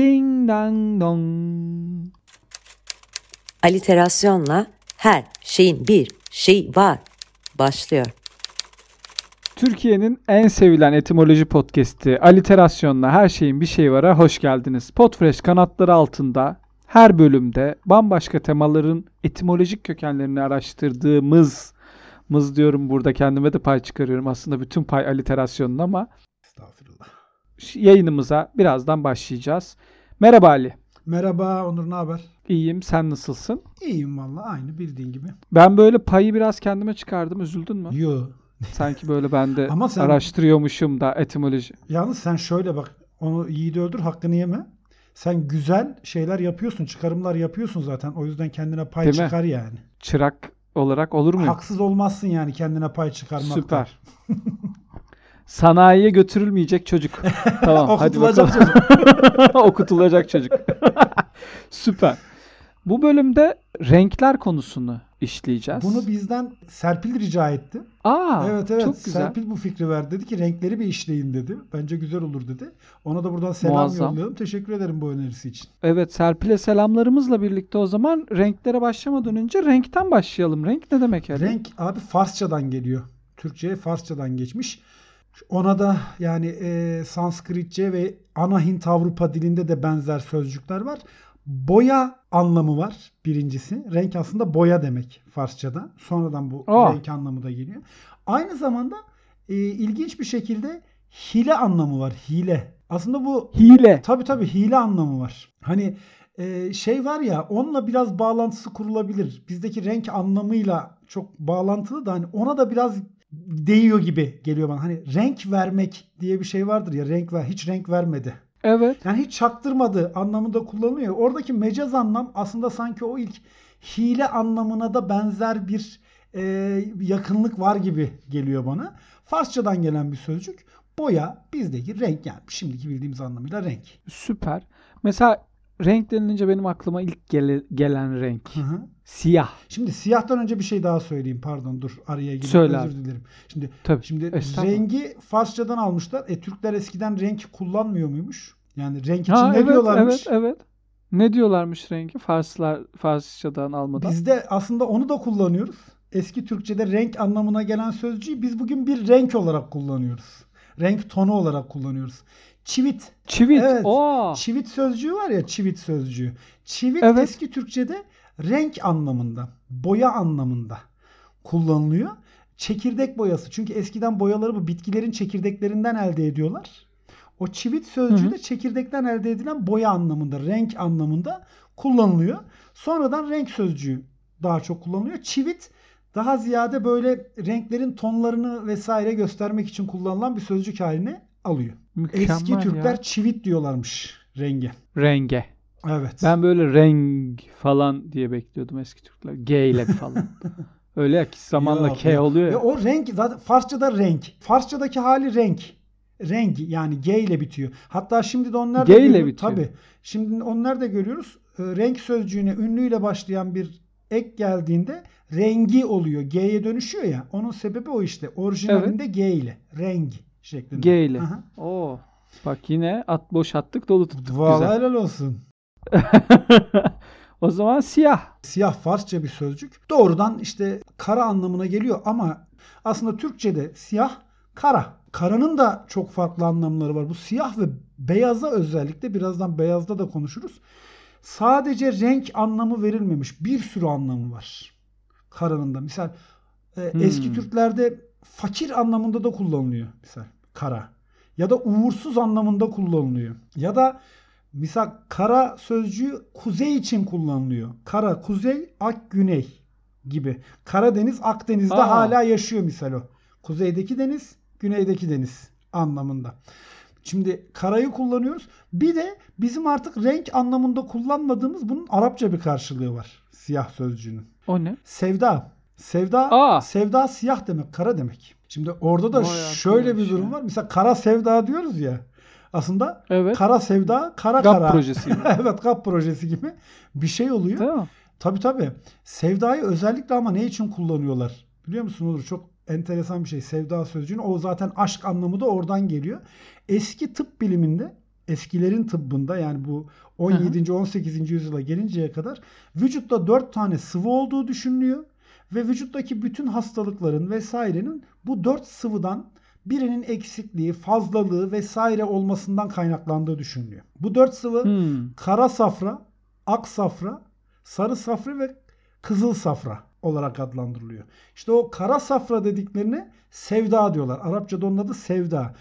Ding dang dong. Aliterasyonla her şeyin bir şey var başlıyor. Türkiye'nin en sevilen etimoloji podcast'i Aliterasyon'la her şeyin bir şey var'a hoş geldiniz. Podfresh kanatları altında her bölümde bambaşka temaların etimolojik kökenlerini araştırdığımız mız diyorum burada kendime de pay çıkarıyorum. Aslında bütün pay aliterasyonun ama Estağfurullah. yayınımıza birazdan başlayacağız. Merhaba Ali. Merhaba Onur ne haber? İyiyim. Sen nasılsın? İyiyim valla aynı bildiğin gibi. Ben böyle payı biraz kendime çıkardım. Üzüldün mü? Yo. Sanki böyle ben de Ama sen- araştırıyormuşum da etimoloji. Yalnız sen şöyle bak onu yiğidi öldür hakkını yeme. Sen güzel şeyler yapıyorsun, çıkarımlar yapıyorsun zaten. O yüzden kendine pay Değil mi? çıkar yani. Çırak olarak olur muyum? Haksız olmazsın yani kendine pay çıkarmakta. Süper. Sanayiye götürülmeyecek çocuk. Tamam hadi bakalım. Okutulacak çocuk. Süper. Bu bölümde renkler konusunu işleyeceğiz. Bunu bizden Serpil rica etti. Aa, evet evet. çok güzel. Serpil bu fikri verdi. Dedi ki renkleri bir işleyin dedi. Bence güzel olur dedi. Ona da buradan selam Muazzam. yollayalım. Teşekkür ederim bu önerisi için. Evet Serpil'e selamlarımızla birlikte o zaman renklere başlamadan önce renkten başlayalım. Renk ne demek Ali? Renk abi Farsçadan geliyor. Türkçe'ye Farsçadan geçmiş. Ona da yani e, Sanskritçe ve ana Hint Avrupa dilinde de benzer sözcükler var. Boya anlamı var birincisi. Renk aslında boya demek Farsçada. Sonradan bu Aa. renk anlamı da geliyor. Aynı zamanda e, ilginç bir şekilde hile anlamı var. Hile. Aslında bu Hile. Tabii tabii hile anlamı var. Hani e, şey var ya onunla biraz bağlantısı kurulabilir. Bizdeki renk anlamıyla çok bağlantılı da hani ona da biraz değiyor gibi geliyor bana. Hani renk vermek diye bir şey vardır ya renk ver hiç renk vermedi. Evet. Yani hiç çaktırmadı anlamında kullanılıyor. Oradaki mecaz anlam aslında sanki o ilk hile anlamına da benzer bir e, yakınlık var gibi geliyor bana. Farsçadan gelen bir sözcük. Boya bizdeki renk yani şimdiki bildiğimiz anlamıyla renk. Süper. Mesela renk denilince benim aklıma ilk gele- gelen renk. Hı hı. Siyah. Şimdi siyahtan önce bir şey daha söyleyeyim. Pardon dur araya girip Söyle özür abi. dilerim. Şimdi Tabii. şimdi rengi Farsçadan almışlar. E Türkler eskiden renk kullanmıyor muymuş? Yani renk için Ha, ne evet, diyorlarmış? Evet, evet. Ne diyorlarmış rengi? Farslar Farsçadan almadan. Biz de aslında onu da kullanıyoruz. Eski Türkçe'de renk anlamına gelen sözcüğü biz bugün bir renk olarak kullanıyoruz. Renk tonu olarak kullanıyoruz. Çivit. Çivit. Evet. Oo. Çivit sözcüğü var ya çivit sözcüğü. Çivit Evet. eski Türkçe'de renk anlamında, boya anlamında kullanılıyor. Çekirdek boyası. Çünkü eskiden boyaları bu bitkilerin çekirdeklerinden elde ediyorlar. O çivit sözcüğü Hı hı. de çekirdekten elde edilen boya anlamında, renk anlamında kullanılıyor. Sonradan renk sözcüğü daha çok kullanılıyor. Çivit daha ziyade böyle renklerin tonlarını vesaire göstermek için kullanılan bir sözcük haline alıyor. Mükemmel Eski Türkler ya. çivit diyorlarmış renge. Renge. Evet. Ben böyle renk falan diye bekliyordum eski Türkler. G ile falan. Öyle ya zamanla Yok, K oluyor Ve ya. o renk zaten Farsçada renk. Farsçadaki hali renk. Renk yani G ile bitiyor. Hatta şimdi de onlar G da ile görüyoruz. bitiyor. Tabii. Şimdi onlar da görüyoruz. Ee, renk sözcüğüne ünlüyle başlayan bir ek geldiğinde rengi oluyor. G'ye dönüşüyor ya. Onun sebebi o işte. Orijinalinde G ile. Renk şeklinde. G ile. Oo. Bak yine at boş attık dolu tuttuk Vallahi helal olsun. o zaman siyah. Siyah Farsça bir sözcük. Doğrudan işte kara anlamına geliyor ama aslında Türkçe'de siyah kara. Karanın da çok farklı anlamları var. Bu siyah ve beyaza özellikle birazdan beyazda da konuşuruz. Sadece renk anlamı verilmemiş. Bir sürü anlamı var. Karanın da. Misal e, Hmm. eski Türklerde fakir anlamında da kullanılıyor. Misal kara. Ya da uğursuz anlamında kullanılıyor. Ya da Misal kara sözcüğü kuzey için kullanılıyor. Kara, kuzey, ak, güney gibi. Karadeniz, Akdeniz'de Aa. hala yaşıyor misal o. Kuzeydeki deniz, güneydeki deniz anlamında. Şimdi karayı kullanıyoruz. Bir de bizim artık renk anlamında kullanmadığımız bunun Arapça bir karşılığı var. Siyah sözcüğünün. O ne? Sevda. Sevda, Aa. sevda siyah demek, kara demek. Şimdi orada da Vay şöyle bir durum ya. var. Mesela kara sevda diyoruz ya. Aslında Evet. Kara Sevda, Kara GAP Kara. projesi evet GAP projesi gibi bir şey oluyor. Değil mi? Tabii tabii. Sevdayı özellikle ama ne için kullanıyorlar? Biliyor musun Olur? Çok enteresan bir şey. Sevda sözcüğün o zaten aşk anlamı da oradan geliyor. Eski tıp biliminde eskilerin tıbbında yani bu 17. 18. yüzyıla gelinceye kadar vücutta 4 tane sıvı olduğu düşünülüyor ve vücuttaki bütün hastalıkların vesairenin bu 4 sıvıdan birinin eksikliği, fazlalığı vesaire olmasından kaynaklandığı düşünülüyor. Bu 4 sıvı Hmm. kara safra, ak safra, sarı safra ve kızıl safra olarak adlandırılıyor. İşte o kara safra dediklerine sevda diyorlar. Arapçada onun adı sevda.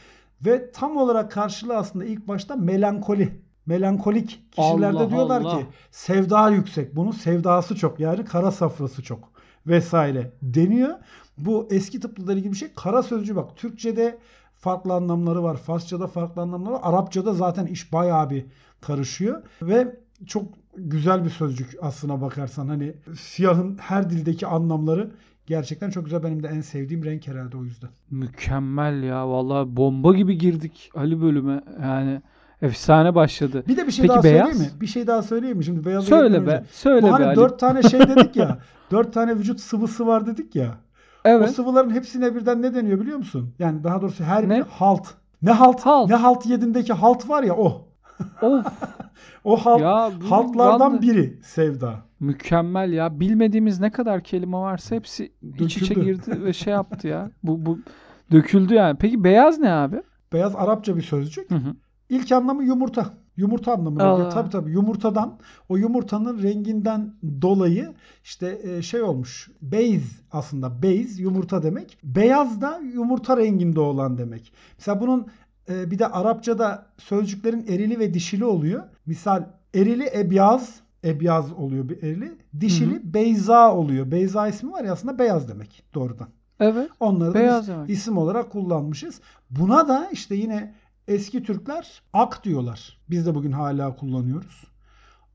Ve tam olarak karşılığı aslında ilk başta melankoli. Melankolik kişilerde Allah diyorlar Allah. ki sevda yüksek. Bunun sevdası çok. Yani kara safrası çok vesaire deniyor. Bu eski tıplılar ilgili bir şey. Kara sözcüğü bak Türkçe'de farklı anlamları var. Farsça'da farklı anlamları var. Arapça'da zaten iş bayağı bir karışıyor. Ve çok güzel bir sözcük aslına bakarsan. Hani siyahın her dildeki anlamları gerçekten çok güzel. Benim de en sevdiğim renk herhalde o yüzden. Mükemmel ya. Vallahi bomba gibi girdik Ali bölüme. Yani efsane başladı. Bir de bir şey Peki daha beyaz? söyleyeyim mi? Bir şey daha söyleyeyim mi? Şimdi beyaz Söyle be. Söyle Bu be hani dört tane şey dedik ya. dört tane vücut sıvısı var dedik ya. O Evet. sıvıların hepsine birden ne deniyor biliyor musun? Yani daha doğrusu her Ne? biri halt. Ne halt? Halt. Ne halt yedindeki halt var ya o. Of. O halt, Ya haltlardan vallahi- biri sevda. Mükemmel ya. Bilmediğimiz ne kadar kelime varsa hepsi iç içe Döküldü. girdi ve şey yaptı ya. Bu bu döküldü yani. Peki beyaz ne abi? Beyaz Arapça bir sözcük. Hı hı. İlk anlamı yumurta. Yumurta anlamına Allah. Tabii tabii yumurtadan o yumurtanın renginden dolayı işte e, şey olmuş. Beyz aslında beyz yumurta demek. Beyaz da yumurta renginde olan demek. Mesela bunun e, bir de Arapçada sözcüklerin erili ve dişili oluyor. Misal erili ebyaz ebyaz oluyor bir erili. Dişili Hı beyza oluyor. Beyza ismi var ya aslında beyaz demek doğrudan. Evet. Onları da Beyaz biz demek. isim olarak kullanmışız. Buna da işte yine eski Türkler ak diyorlar. Biz de bugün hala kullanıyoruz.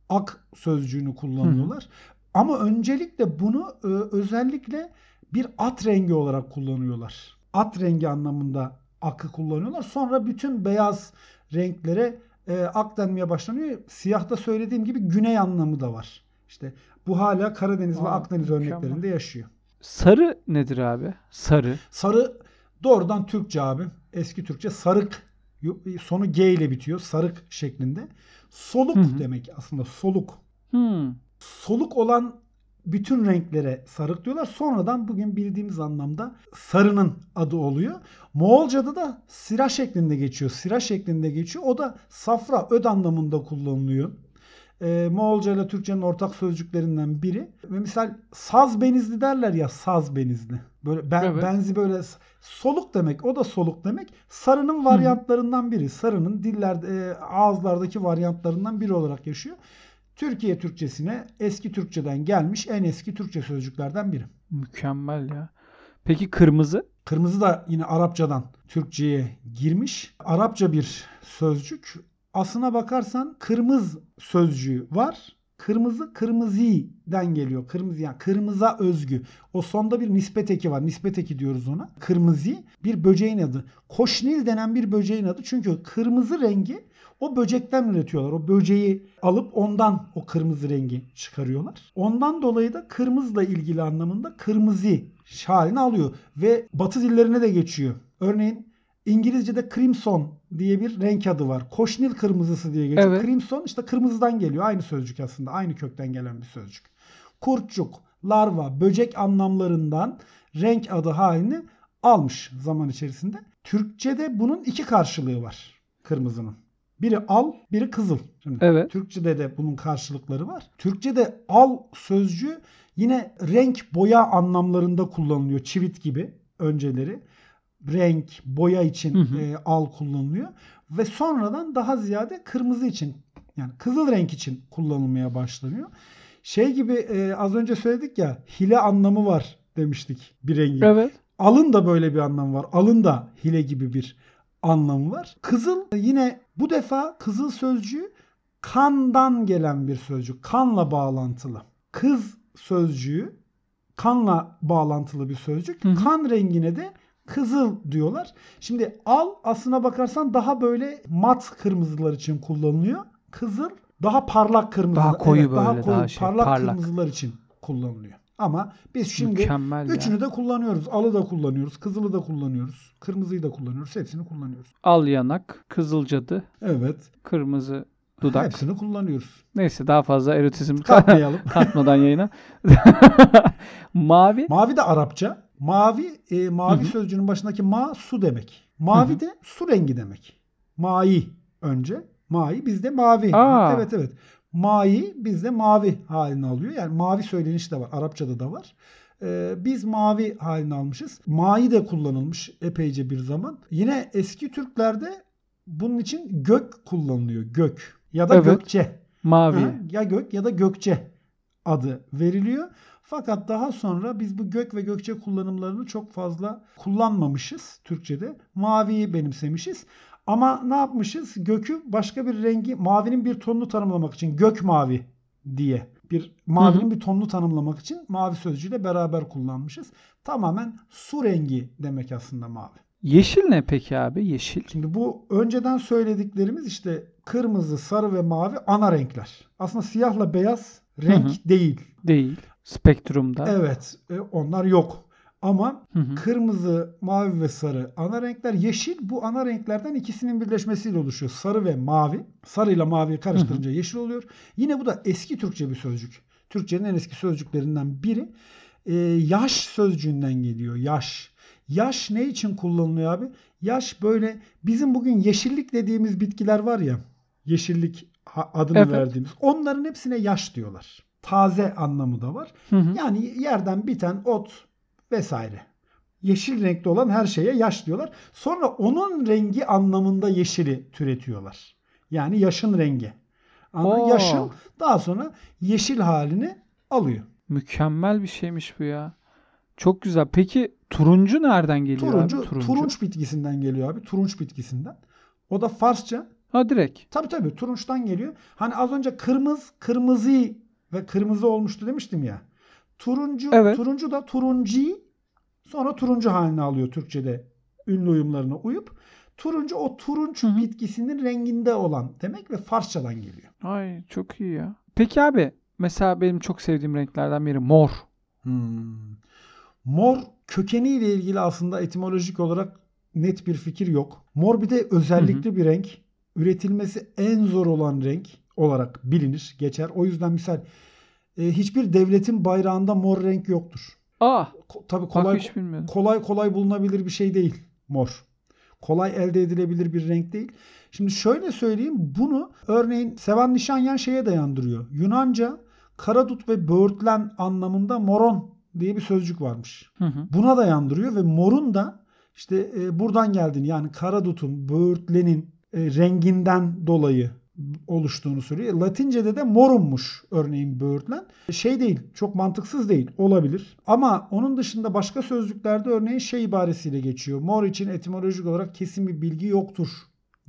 Ak sözcüğünü kullanıyorlar. Ama öncelikle bunu e, özellikle bir at rengi olarak kullanıyorlar. At rengi anlamında akı kullanıyorlar. Sonra bütün beyaz renklere e, ak denmeye başlanıyor. Siyahta söylediğim gibi güney anlamı da var. İşte bu hala Karadeniz ve Aa, Akdeniz mükemmel. örneklerinde yaşıyor. Sarı nedir abi? Sarı. Sarı doğrudan Türkçe abi. Eski Türkçe sarık sonu G ile bitiyor. Sarık şeklinde. Soluk Hı hı. demek aslında soluk. Hmm. Soluk olan bütün renklere sarık diyorlar. Sonradan bugün bildiğimiz anlamda sarının adı oluyor. Moğolca'da da sira şeklinde geçiyor. Sira şeklinde geçiyor. O da safra, öd anlamında kullanılıyor. Ee, Moğolca ile Türkçenin ortak sözcüklerinden biri. Ve misal saz benizli derler ya saz benizli. Böyle ben, Evet. benzi böyle soluk demek. O da soluk demek. Sarının varyantlarından biri. Sarının dillerde ağızlardaki varyantlarından biri olarak yaşıyor. Türkiye Türkçesine eski Türkçeden gelmiş en eski Türkçe sözcüklerden biri. Mükemmel ya. Peki kırmızı? Kırmızı da yine Arapçadan Türkçe'ye girmiş. Arapça bir sözcük. Aslına bakarsan kırmızı sözcüğü var. Kırmızı kırmızı'den geliyor. Kırmızı yani kırmıza özgü. O sonda bir nispet eki var. Nispet eki diyoruz ona. Kırmızı bir böceğin adı. Koşnil denen bir böceğin adı. Çünkü kırmızı rengi o böcekten üretiyorlar. O böceği alıp ondan o kırmızı rengi çıkarıyorlar. Ondan dolayı da kırmızıyla ilgili anlamında kırmızı halini alıyor. Ve batı dillerine de geçiyor. Örneğin İngilizce'de crimson diye bir renk adı var. Koşnil kırmızısı diye geçiyor. Evet. Crimson işte kırmızıdan geliyor. Aynı sözcük aslında. Aynı kökten gelen bir sözcük. Kurtçuk, larva, böcek anlamlarından renk adı halini almış zaman içerisinde. Türkçe'de bunun iki karşılığı var kırmızının. Biri al, biri kızıl. Şimdi Evet. Türkçe'de de bunun karşılıkları var. Türkçe'de al sözcüğü yine renk, boya anlamlarında kullanılıyor. Çivit gibi önceleri. Renk, boya için Hı hı. e, al kullanılıyor. Ve sonradan daha ziyade kırmızı için yani kızıl renk için kullanılmaya başlanıyor. Şey gibi e, az önce söyledik ya hile anlamı var demiştik bir rengi. Evet. Alın da böyle bir anlamı var. Alın da hile gibi bir anlamı var. Kızıl yine bu defa kızıl sözcüğü kandan gelen bir sözcük. Kanla bağlantılı. Kız sözcüğü kanla bağlantılı bir sözcük. Hı hı. Kan rengine de kızıl diyorlar. Şimdi al aslına bakarsan daha böyle mat kırmızılar için kullanılıyor. Kızıl daha parlak kırmızı. Daha koyu daha böyle, koyu, daha şey, parlak, parlak. kırmızılar için kullanılıyor. Ama biz şimdi Mükemmel ya. üçünü de kullanıyoruz. Alı da kullanıyoruz, kızılı da kullanıyoruz, kırmızıyı da kullanıyoruz. Hepsini kullanıyoruz. Al yanak, kızılcadı, Evet. kırmızı dudak. Hepsini kullanıyoruz. Neyse daha fazla erotizm Katmayalım. katmadan yayına. Mavi. Mavi de Arapça. Mavi, e, mavi Hı hı. sözcüğünün başındaki ma su demek. Mavi Hı hı. de su rengi demek. Mai önce. Mai bizde mavi. Aa. Evet evet. Mai bizde mavi halini alıyor. Yani mavi söyleniş de var. Arapçada da var. Ee, biz mavi halini almışız. Mai de kullanılmış epeyce bir zaman. Yine eski Türklerde bunun için gök kullanılıyor. Gök ya da Evet. gökçe. Mavi. Ha, ya gök ya da gökçe adı veriliyor. Fakat daha sonra biz bu gök ve gökçe kullanımlarını çok fazla kullanmamışız Türkçe'de. Maviyi benimsemişiz. Ama ne yapmışız? Gökü başka bir rengi, mavinin bir tonunu tanımlamak için gök mavi diye bir mavinin bir tonunu tanımlamak için mavi sözcüğüyle beraber kullanmışız. Tamamen su rengi demek aslında mavi. Yeşil ne peki abi? Yeşil. Şimdi bu önceden söylediklerimiz işte kırmızı, sarı ve mavi ana renkler. Aslında siyahla beyaz renk Hı değil. Değil. Spektrumda. Evet, e, onlar yok. Ama Hı hı. kırmızı, mavi ve sarı ana renkler. Yeşil bu ana renklerden ikisinin birleşmesiyle oluşuyor. Sarı ve mavi. Sarı ile maviyi karıştırınca yeşil oluyor. Yine bu da eski Türkçe bir sözcük. Türkçenin en eski sözcüklerinden biri. E, yaş sözcüğünden geliyor. Yaş. Yaş ne için kullanılıyor abi? Yaş böyle bizim bugün yeşillik dediğimiz bitkiler var ya. Yeşillik adını Evet. verdiğimiz. Onların hepsine yaş diyorlar. Taze anlamı da var. Hı hı. Yani yerden biten ot vesaire. Yeşil renkli olan her şeye yaş diyorlar. Sonra onun rengi anlamında yeşili türetiyorlar. Yani yaşın rengi. Anladın? Yaşın daha sonra yeşil halini alıyor. Mükemmel bir şeymiş bu ya. Çok güzel. Peki turuncu nereden geliyor Turuncu, abi? Turuncu. turunç bitkisinden geliyor abi. Turunç bitkisinden. O da Farsça. Ha direkt. Tabii tabii turunçtan geliyor. Hani az önce kırmızı, kırmızı ve kırmızı olmuştu demiştim ya. Turuncu, Evet. turuncu da turunci sonra turuncu halini alıyor Türkçe'de ünlü uyumlarına uyup. Turuncu o turunç Hı hı. bitkisinin renginde olan demek ve Farsçadan geliyor. Ay çok iyi ya. Peki abi mesela benim çok sevdiğim renklerden biri mor. Hmm. Mor kökeniyle ilgili aslında etimolojik olarak net bir fikir yok. Mor bir de özellikli bir renk. Üretilmesi en zor olan renk olarak bilinir, geçer. O yüzden misal e, hiçbir devletin bayrağında mor renk yoktur. Ah Ko- tabii kolay kolay kolay bulunabilir bir şey değil mor. Kolay elde edilebilir bir renk değil. Şimdi şöyle söyleyeyim bunu örneğin Sevan Nişanyan şeye dayandırıyor. Yunanca karadut ve böğürtlen anlamında moron diye bir sözcük varmış. Hı hı. Buna dayandırıyor ve morun da işte e, buradan geldiğini yani karadutun, böğürtlenin e, renginden dolayı oluştuğunu söylüyor. Latince'de de morummuş örneğin böğürtlen. Şey değil, çok mantıksız değil. Olabilir. Ama onun dışında başka sözlüklerde örneğin şey ibaresiyle geçiyor. Mor için etimolojik olarak kesin bir bilgi yoktur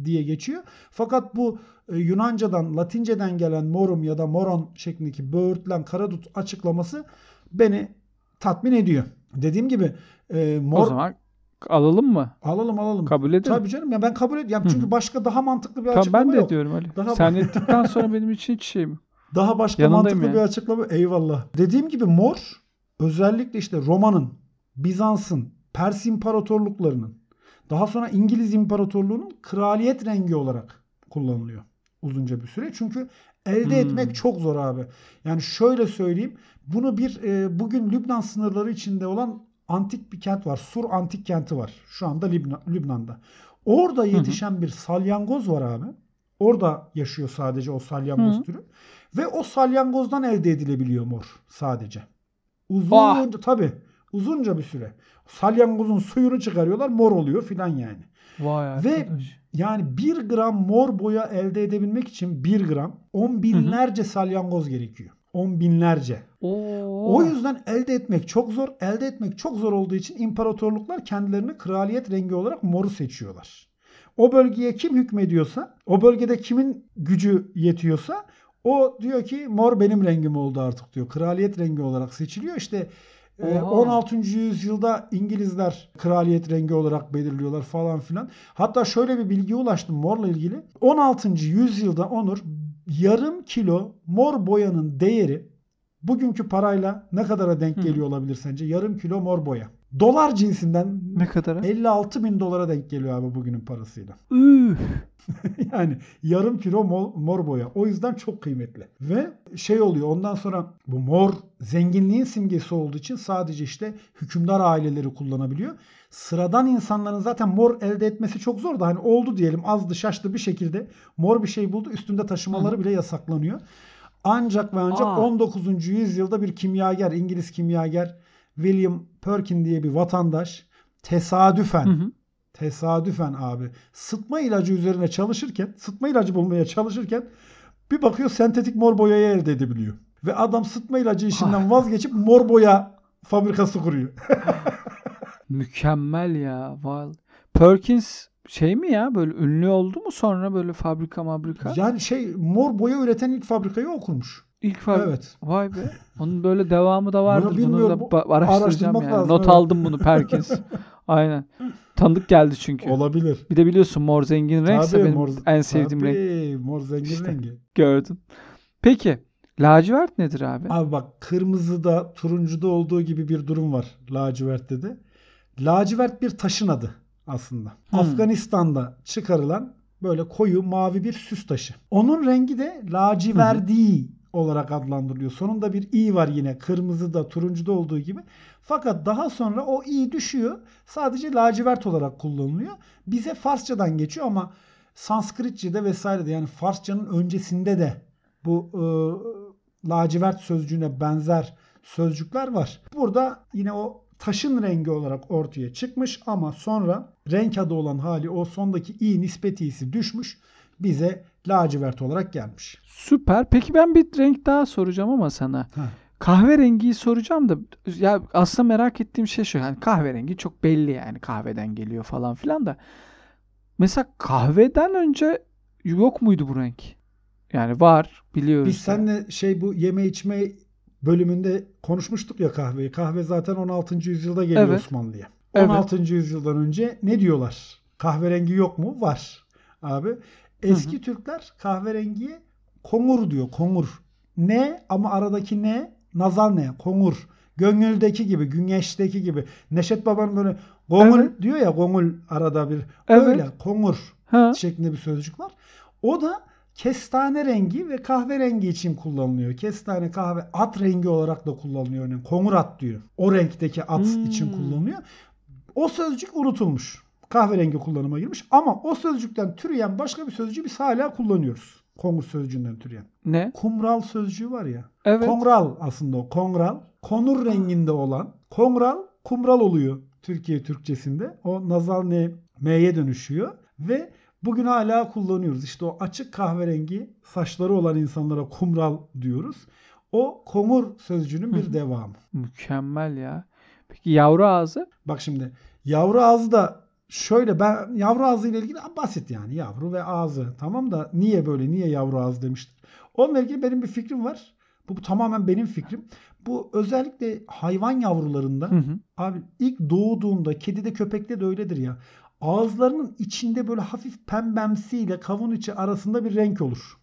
diye geçiyor. Fakat bu e, Yunanca'dan, Latinceden gelen morum ya da moron şeklindeki böğürtlen, karadut açıklaması beni tatmin ediyor. Dediğim gibi e, mor O zaman alalım mı? alalım alalım. Kabul edelim. Tabii canım ya ben kabul ediyorum. Hı Çünkü başka daha mantıklı bir Tamam açıklama ben de yok. diyorum Ali. Daha- Sen ettikten sonra benim için hiç şey mi? Daha başka Yanındayım mantıklı yani. bir açıklama. Eyvallah. Dediğim gibi mor özellikle işte Roma'nın, Bizans'ın, Pers imparatorluklarının, daha sonra İngiliz İmparatorluğu'nun kraliyet rengi olarak kullanılıyor uzunca bir süre. Çünkü elde Hmm. etmek çok zor abi. Yani şöyle söyleyeyim. Bunu bir e, bugün Lübnan sınırları içinde olan antik bir kent var. Sur antik kenti var. Şu anda Lübnan'da. Orada yetişen bir salyangoz var abi. Orada yaşıyor sadece o salyangoz Hı. türü. Ve o salyangozdan elde edilebiliyor mor sadece. Uzun Vah! tabii uzunca bir süre. Salyangozun suyunu çıkarıyorlar mor oluyor filan yani. Vay Ve arkadaş. yani 1 gram mor boya elde edebilmek için 1 gram 10 binlerce salyangoz gerekiyor. 10 binlerce. Oo. O yüzden elde etmek çok zor. Elde etmek çok zor olduğu için imparatorluklar kendilerini kraliyet rengi olarak moru seçiyorlar. O bölgeye kim hükmediyorsa, o bölgede kimin gücü yetiyorsa o diyor ki mor benim rengim oldu artık diyor. Kraliyet rengi olarak seçiliyor. İşte e, Oha. 16. yüzyılda İngilizler kraliyet rengi olarak belirliyorlar falan filan. Hatta şöyle bir bilgiye ulaştım morla ilgili. 16. yüzyılda Onur yarım kilo mor boyanın değeri bugünkü parayla ne kadara denk Hı. geliyor olabilir sence? Yarım kilo mor boya. Dolar cinsinden Ne kadar? 56 bin dolara denk geliyor abi bugünün parasıyla. Üf. yani yarım kilo mor, mor boya. O yüzden çok kıymetli. Ve şey oluyor ondan sonra bu mor zenginliğin simgesi olduğu için sadece işte hükümdar aileleri kullanabiliyor. Sıradan insanların zaten mor elde etmesi çok zor da hani oldu diyelim azdı şaştı bir şekilde mor bir şey buldu üstünde taşımaları Hı. bile yasaklanıyor. Ancak ve ancak Aa. 19. yüzyılda bir kimyager, İngiliz kimyager William Perkin diye bir vatandaş tesadüfen Hı hı. tesadüfen abi sıtma ilacı üzerine çalışırken sıtma ilacı bulmaya çalışırken bir bakıyor sentetik mor boyayı elde edebiliyor. Ve adam sıtma ilacı işinden vazgeçip mor boya fabrikası kuruyor. Mükemmel ya. Vay. Perkins şey mi ya böyle ünlü oldu mu sonra böyle fabrika mabrika? yani şey mor boya üreten ilk fabrikayı o kurmuş. İlk fabrika. Evet. Vay be. Onun böyle devamı da vardır. Bunu da bilmiyorum. ba- araştıracağım yani. lazım, Not evet. aldım bunu Perkins. Aynen. Tanıdık geldi çünkü. Olabilir. Bir de biliyorsun mor zengin renkse benim mor, en sevdiğim renk. tabii, Mor zengin İşte. rengi. Gördün. Peki lacivert nedir abi? Abi bak kırmızıda turuncuda olduğu gibi bir durum var lacivertte de. Lacivert bir taşın adı aslında. Hmm. Afganistan'da çıkarılan böyle koyu mavi bir süs taşı. Onun rengi de laciverdi olarak adlandırılıyor. Sonunda bir i var yine kırmızıda turuncuda olduğu gibi. Fakat daha sonra o i düşüyor. Sadece lacivert olarak kullanılıyor. Bize Farsçadan geçiyor ama Sanskritçe'de vesairede yani Farsçanın öncesinde de bu e, lacivert sözcüğüne benzer sözcükler var. Burada yine o taşın rengi olarak ortaya çıkmış ama sonra renk adı olan hali o sondaki i nispeti isi düşmüş. Bize lacivert olarak gelmiş. Süper. Peki ben bir renk daha soracağım ama sana. Ha. Kahverengiyi soracağım da ya aslında merak ettiğim şey şu. Yani kahverengi çok belli yani kahveden geliyor falan filan da. Mesela kahveden önce yok muydu bu renk? Yani var biliyoruz. Biz seninle şey bu yeme içme bölümünde konuşmuştuk ya kahveyi. Kahve zaten 16. yüzyılda geliyor Evet. Osmanlı'ya. Evet. 16. yüzyıldan önce ne diyorlar? Kahverengi yok mu? Var. Abi eski Türkler kahverengiye kongur diyor. Kongur. Ne ama aradaki ne? Nazal ne? Kongur. Gönüldeki gibi, güneşteki gibi. Neşet Baba'nın böyle gongul Evet. diyor ya gongul arada bir. Evet. Öyle kongur Ha. şeklinde bir sözcük var. O da kestane rengi ve kahverengi için kullanılıyor. Kestane kahve at rengi olarak da kullanılıyor. Yani kongur at diyor. O renkteki at Hmm. için kullanılıyor. O sözcük unutulmuş. Kahverengi kullanıma girmiş ama o sözcükten türeyen başka bir sözcüğü biz hala kullanıyoruz. Kongur sözcüğünden türeyen. Ne? Kumral sözcüğü var ya. Evet. Kongral aslında o. Kongral. Konur renginde olan. Kongral kumral oluyor Türkiye Türkçesinde. O nazal ne m'ye dönüşüyor. Ve bugün hala kullanıyoruz. İşte o açık kahverengi saçları olan insanlara kumral diyoruz. O komur sözcüğünün bir devamı. Mükemmel ya. Peki yavru ağzı? Bak şimdi yavru ağzı da şöyle ben yavru ağzı ile ilgili basit yani yavru ve ağzı. Tamam da niye böyle niye yavru ağzı demiştir. Onunla ilgili benim bir fikrim var. Bu, bu tamamen benim fikrim. Bu özellikle hayvan yavrularında Hı hı. abi ilk doğduğunda kedide köpekte de öyledir ya. Ağızlarının içinde böyle hafif pembemsi ile kavun içi arasında bir renk olur.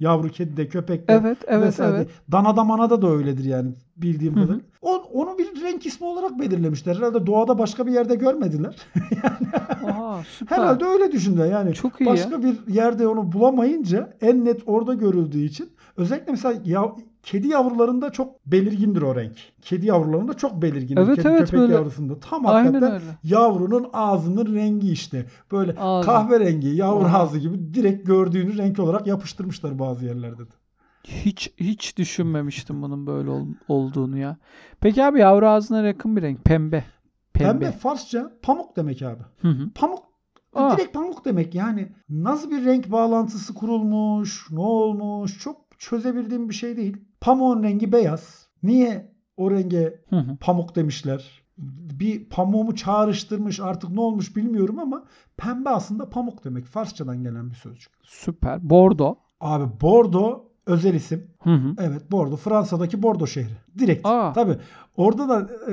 Yavru kedide köpekte. Evet, evet, vesaire. evet. Danada manada da öyledir yani bildiğim kadarıyla. O, onu bir renk ismi olarak belirlemişler. Herhalde doğada başka bir yerde görmediler. Aa, süper. Herhalde öyle düşündüler yani. Çok iyi ya. başka bir yerde onu bulamayınca en net orada görüldüğü için özellikle mesela ya, kedi yavrularında çok belirgindir o renk. Kedi yavrularında çok belirgindir. Evet, kedi evet, köpek böyle- yavrusunda. Tam Aynen hakikaten öyle. yavrunun ağzının rengi işte. Böyle Ağzı. kahverengi yavru Aha. ağzı gibi direkt gördüğünü renk olarak yapıştırmışlar bazı yerlerde de. Hiç hiç düşünmemiştim bunun böyle ol- olduğunu ya. Peki abi yavru ağzına yakın bir renk. Pembe. Pembe. Pembe Farsça pamuk demek abi. Hı hı. Pamuk Aa. direkt pamuk demek yani. Nasıl bir renk bağlantısı kurulmuş, ne olmuş çok çözebildiğim bir şey değil. Pamuğun rengi beyaz. Niye o renge Hı hı. pamuk demişler? Bir pamuğumu çağrıştırmış artık ne olmuş bilmiyorum ama pembe aslında pamuk demek. Farsçadan gelen bir sözcük. Süper. Bordo. Abi Bordo özel isim. Hı hı. Evet Bordo. Fransa'daki Bordo şehri. Direkt. Aa. Tabii. Orada da e,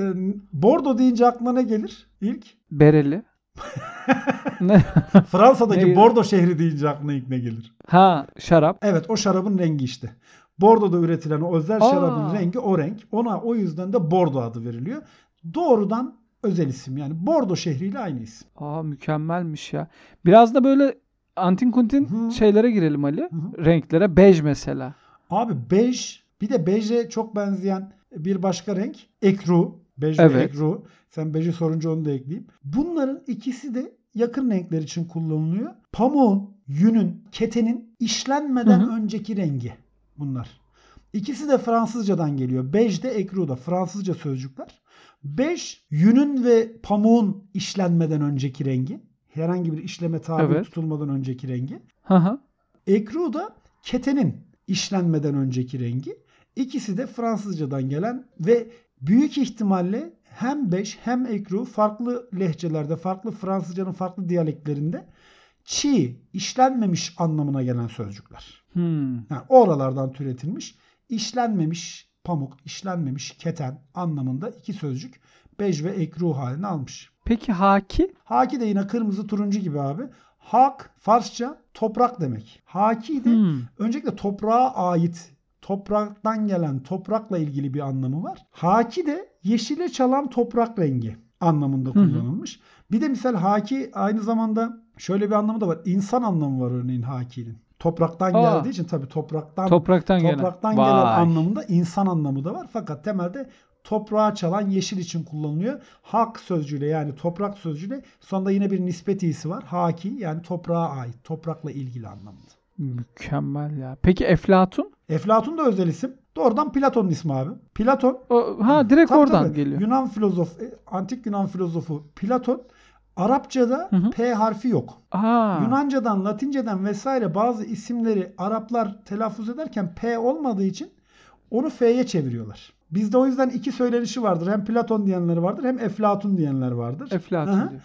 Bordo deyince aklına ne gelir ilk? Bereli. Ne? Fransa'daki Ne? Bordo şehri deyince aklına ilk ne gelir? ha şarap. Evet o şarabın rengi işte. Bordo'da üretilen o özel Aa. şarabın rengi o renk. Ona o yüzden de Bordo adı veriliyor. Doğrudan özel isim yani Bordo şehriyle aynı isim. Aa mükemmelmiş ya. Biraz da böyle antin kuntin Hı. şeylere girelim Ali. hı. Renklere. Bej mesela. Abi bej bir de beje çok benzeyen bir başka renk ekru. Bej ve Evet. ekru. Sen beji sorunca onu da ekleyeyim. Bunların ikisi de yakın renkler için kullanılıyor. Pamuğun, yünün, ketenin işlenmeden Hı hı. önceki rengi bunlar. İkisi de Fransızcadan geliyor. Bej de ekru da Fransızca sözcükler. Bej yünün ve pamuğun işlenmeden önceki rengi. Herhangi bir işleme tabi Evet. tutulmadan önceki rengi. Hı hı. Ekru da ketenin işlenmeden önceki rengi. İkisi de Fransızcadan gelen ve büyük ihtimalle hem beş hem ekru farklı lehçelerde, farklı Fransızcanın farklı diyaleklerinde çiğ, işlenmemiş anlamına gelen sözcükler. Hmm. Yani oralardan türetilmiş, işlenmemiş pamuk, işlenmemiş keten anlamında iki sözcük bej ve ekru halini almış. Peki haki? Haki de yine kırmızı turuncu gibi abi. Hak Farsça toprak demek. Haki de Hmm. öncelikle toprağa ait topraktan gelen toprakla ilgili bir anlamı var. Haki de yeşile çalan toprak rengi anlamında hı. kullanılmış. Bir de misal haki aynı zamanda şöyle bir anlamı da var. İnsan anlamı var örneğin hakinin. Topraktan Aa. geldiği için tabii topraktan Topraktan gelen. topraktan Vay. gelen anlamında insan anlamı da var. Fakat temelde toprağa çalan yeşil için kullanılıyor. Hak sözcüğüyle yani toprak sözcüğüyle sonunda yine bir nispet iyisi var. Haki yani toprağa ait, toprakla ilgili anlamında. Mükemmel ya. Peki Eflatun? Eflatun da özel isim. Doğrudan Platon'un ismi abi. Platon O, ha direkt tabii oradan tabii, geliyor. Yunan filozof, e, antik Yunan filozofu Platon Arapçada Hı hı. P harfi yok. Aa. Yunancadan, Latinceden vesaire bazı isimleri Araplar telaffuz ederken P olmadığı için onu F'ye çeviriyorlar. Bizde o yüzden iki söylenişi vardır. Hem Platon diyenler vardır hem Eflatun diyenler vardır. Eflatun Hı hı. diyor.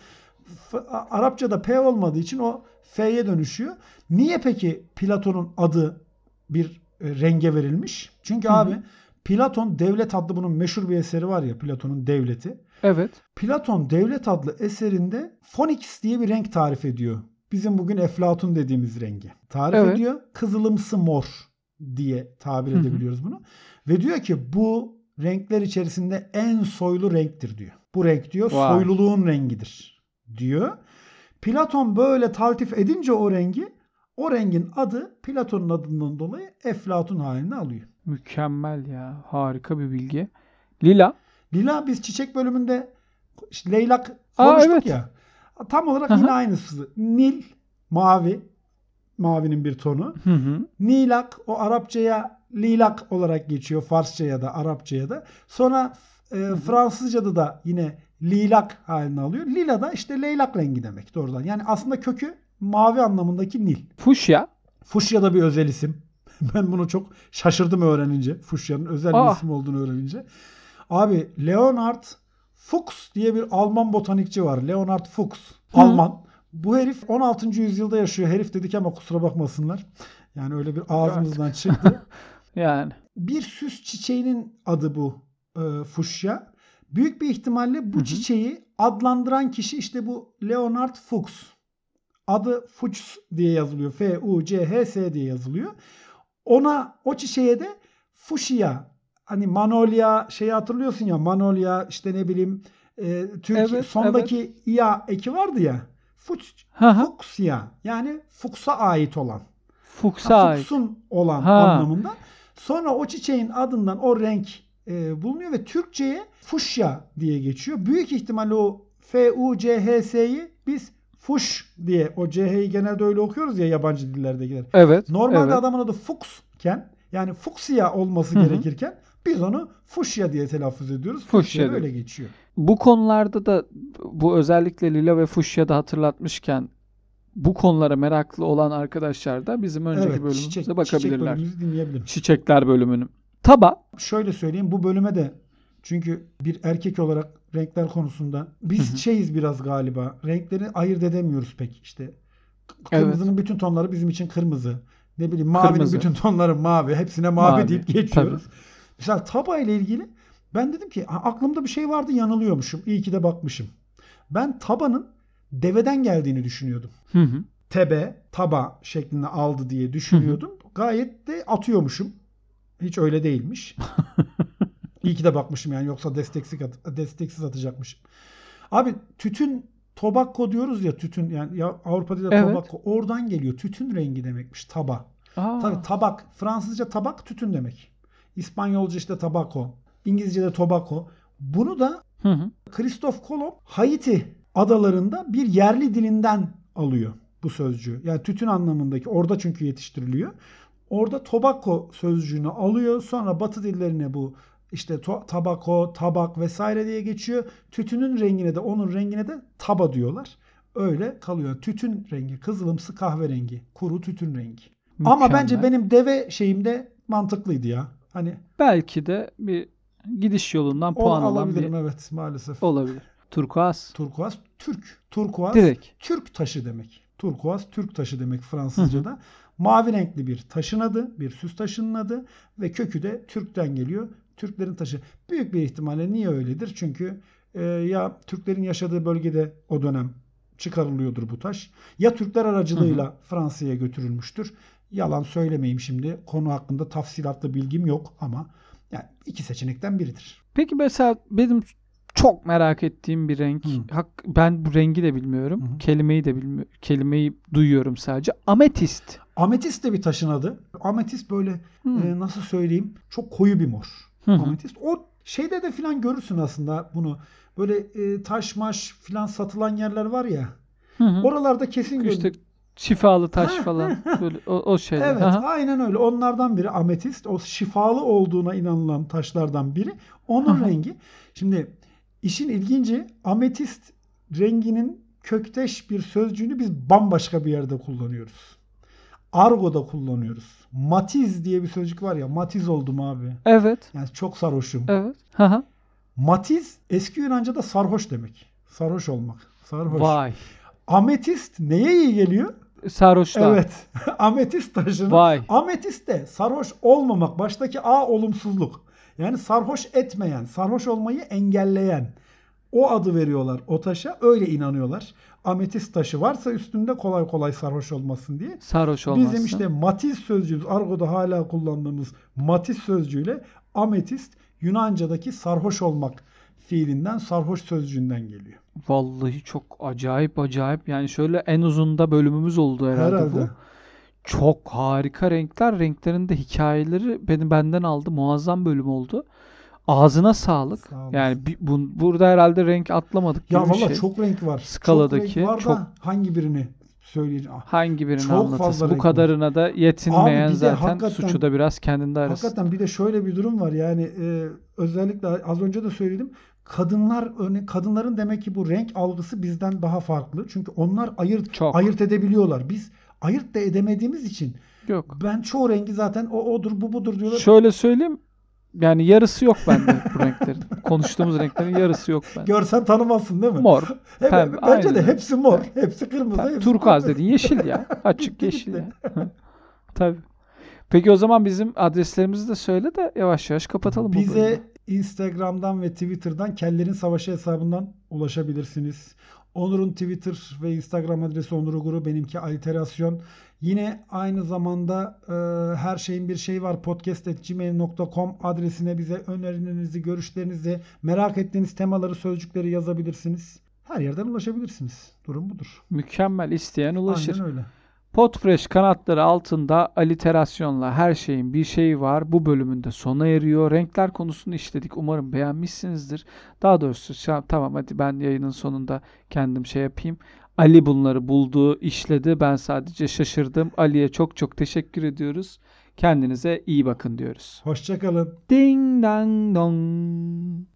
F- A- Arapçada P olmadığı için o F'ye dönüşüyor. Niye peki Platon'un adı bir e, renge verilmiş? Çünkü Hı hı. abi Platon Devlet adlı bunun meşhur bir eseri var ya Platon'un Devleti. Evet. Platon Devlet adlı eserinde Phoenix diye bir renk tarif ediyor. Bizim bugün eflatun dediğimiz rengi. Tarif Evet. ediyor. Kızılımsı mor diye tabir edebiliyoruz bunu. Ve diyor ki bu renkler içerisinde en soylu renktir diyor. Bu renk diyor Vay. soyluluğun rengidir diyor. Platon böyle taltif edince o rengi o rengin adı Platon'un adından dolayı eflatun halini alıyor. Mükemmel ya. Harika bir bilgi. Lila. Lila biz çiçek bölümünde işte leylak Aa, konuştuk evet. ya. Tam olarak Hı hı. yine aynısı. Nil mavi. Mavinin bir tonu. Hı hı. Nilak o Arapçaya lilak olarak geçiyor. Farsçaya da Arapçaya da. Sonra e, Fransızca'da da yine lilak halini alıyor. Lila da işte leylak rengi demek doğrudan. Yani aslında kökü mavi anlamındaki Nil. Fuşya. Fuşya da bir özel isim. Ben bunu çok şaşırdım öğrenince. Fuşya'nın özel bir Ah. isim olduğunu öğrenince. Abi Leonard Fuchs diye bir Alman botanikçi var. Leonard Fuchs. Hı. Alman. Bu herif 16. yüzyılda yaşıyor. Herif dedik ama kusura bakmasınlar. Yani öyle bir ağzımızdan çıktı. Yani. bir süs çiçeğinin adı bu e, fuşya. Büyük bir ihtimalle bu Hı hı. çiçeği adlandıran kişi işte bu Leonard Fuchs. Adı Fuchs diye yazılıyor. F-U-C-H-S diye yazılıyor. Ona o çiçeğe de fuşya hani manolya şeyi hatırlıyorsun ya manolya işte ne bileyim e, Türk Evet, sondaki ya eki vardı ya. Fuchs, hı. fuksya yani Fuchs'a ait olan. Fuchs'a Ha, ait. Olan Ha. anlamında. Sonra o çiçeğin adından o renk e, bulunuyor ve Türkçe'ye fuşya diye geçiyor. Büyük ihtimalle o F-U-C-H-S'yi biz fuş diye o CH'yi genelde öyle okuyoruz ya yabancı dillerdekiler. Evet. Normalde evet. adamın adı Fuchs'ken yani fuksya olması Hı hı. gerekirken biz onu fuşya diye telaffuz ediyoruz. Fuşya Fuşya diyor. öyle geçiyor. Bu konularda da bu özellikle Lila ve Fuşya'da hatırlatmışken bu konulara meraklı olan arkadaşlar da bizim önceki evet, bölümümüze çiçek, çiçek bakabilirler. bölümümüzü dinleyebilir. Çiçekler bölümünü. Taba. şöyle söyleyeyim bu bölüme de çünkü bir erkek olarak renkler konusunda biz Hı hı. şeyiz biraz galiba. Renkleri ayırt edemiyoruz pek işte. Evet. Kırmızının bütün tonları bizim için kırmızı. Ne bileyim mavinin Kırmızı. bütün tonları mavi. Hepsine mavi, Mavi, deyip geçiyoruz. Mesela Taba ile ilgili ben dedim ki "Ha, aklımda bir şey vardı yanılıyormuşum. İyi ki de bakmışım. Ben Taba'nın deveden geldiğini düşünüyordum. Hı hı. Tebe, taba şeklinde aldı diye düşünüyordum. Gayet de atıyormuşum. Hiç öyle değilmiş. İyi ki de bakmışım yani yoksa desteksiz, at- desteksiz atacakmışım. Abi tütün tobacco diyoruz ya tütün yani ya Avrupa'da da Evet. tobacco oradan geliyor. Tütün rengi demekmiş taba. Aa, Tabii tabak Fransızca tabak tütün demek. İspanyolca işte tabako. İngilizce'de tobacco. Bunu da Hı hı. Kristof Kolomb Haiti adalarında bir yerli dilinden alıyor bu sözcüğü. Yani tütün anlamındaki orada çünkü yetiştiriliyor. Orada tobacco sözcüğünü alıyor. Sonra batı dillerine bu işte to- tabako, tabak vesaire diye geçiyor. Tütünün rengine de onun rengine de taba diyorlar. Öyle kalıyor. Tütün rengi, kızılımsı kahverengi, kuru tütün rengi. Ama Mükemmel. bence benim deve şeyimde mantıklıydı ya. Hani belki de bir gidiş yolundan puan alan bir evet maalesef. olabilir. Turkuaz Turkuaz Türk. Turkuaz direkt. Türk taşı demek. Turkuaz Türk taşı demek Fransızca'da. Mavi renkli bir taşın adı, bir süs taşının adı ve kökü de Türk'ten geliyor. Türklerin taşı. Büyük bir ihtimalle niye öyledir? Çünkü e, ya Türklerin yaşadığı bölgede o dönem çıkarılıyordur bu taş. Ya Türkler aracılığıyla Fransa'ya götürülmüştür. Yalan söylemeyeyim şimdi. Konu hakkında tafsilatlı bilgim yok ama yani iki seçenekten biridir. Peki mesela benim çok merak ettiğim bir renk. Hı. Hak, ben bu rengi de bilmiyorum. Hı. Kelimeyi de bilmiyorum. Kelimeyi duyuyorum sadece. Ametist. Ametist de bir taşın adı. Ametist böyle e, nasıl söyleyeyim çok koyu bir mor. Hı hı. Ametist. O şeyde de filan görürsün aslında bunu. Böyle e, taş maş filan satılan yerler var ya. Hı hı. Oralarda kesin görürsün. İşte şifalı taş falan. Böyle o, o şeyler. Evet Aha. aynen öyle. Onlardan biri ametist. O şifalı olduğuna inanılan taşlardan biri. Onun Aha. rengi. Şimdi işin ilginci ametist renginin kökteş bir sözcüğünü biz bambaşka bir yerde kullanıyoruz. Argo'da kullanıyoruz. Matiz diye bir sözcük var ya. Matiz oldum abi. Evet. Yani çok sarhoşum. Evet. Hı. Matiz eski Yunanca'da sarhoş demek. Sarhoş olmak. Sarhoş. Vay. Ametist neye iyi geliyor? Sarhoşlar. Evet. Ametist taşının. Vay. Ametist de sarhoş olmamak. Baştaki A olumsuzluk. Yani sarhoş etmeyen, sarhoş olmayı engelleyen. O adı veriyorlar o taşa. Öyle inanıyorlar. Ametist taşı varsa üstünde kolay kolay sarhoş olmasın diye. Sarhoş olmazsın. Bizim işte matiz sözcüğümüz, argoda hala kullandığımız matiz sözcüğüyle ametist Yunanca'daki sarhoş olmak fiilinden sarhoş sözcüğünden geliyor. Vallahi çok acayip acayip. Yani şöyle en uzunda bölümümüz oldu herhalde, Herhalde. bu. Çok harika renkler. Renklerinde hikayeleri beni benden aldı. Muazzam bölüm oldu. Ağzına sağlık. Sağ olasın. Yani bir- bu- burada herhalde renk atlamadık Ya valla şey. çok renk var. Skaladaki çok renk var çok- da hangi birini söyleyeceğim? Ah, Hangi birini Çok anlatırsın? fazla Bu renk var. kadarına da yetinmeyen Abi de zaten suçu da biraz kendinde arasın. Hakikaten bir de şöyle bir durum var yani e, özellikle az önce de söyledim. Kadınlar örne kadınların demek ki bu renk algısı bizden daha farklı. Çünkü onlar ayırt Çok. ayırt edebiliyorlar. Biz ayırt da edemediğimiz için Yok. ben çoğu rengi zaten o odur bu budur diyorlar. Şöyle söyleyeyim. Yani yarısı yok bende bu renklerin. Konuştuğumuz renklerin yarısı yok bende. Görsen tanımazsın değil mi? Mor, pembe, bence de aynen. hepsi mor. Hepsi kırmızı. Tabii, hepsi turkuaz dediğin yeşil ya. Açık yeşil ya. Tabii. Peki o zaman bizim adreslerimizi de söyle de yavaş yavaş kapatalım. Bize Instagram'dan ve Twitter'dan Kellerin Savaşı hesabından ulaşabilirsiniz. Onur'un Twitter ve Instagram adresi Onur Uguru, benimki Aliterasyon. Yine aynı zamanda e, her şeyin bir şeyi var podcast.gmail.com adresine bize önerilerinizi, görüşlerinizi, merak ettiğiniz temaları, sözcükleri yazabilirsiniz. Her yerden ulaşabilirsiniz. Durum budur. Mükemmel isteyen ulaşır. Aynen öyle. Podfresh kanatları altında aliterasyonla her şeyin bir şeyi var. Bu bölümünde sona eriyor. Renkler konusunu işledik. Umarım beğenmişsinizdir. Daha doğrusu şu an- tamam hadi ben yayının sonunda kendim şey yapayım. Ali bunları buldu, işledi. Ben sadece şaşırdım. Ali'ye çok çok teşekkür ediyoruz. Kendinize iyi bakın diyoruz. Hoşçakalın. Ding dang dong.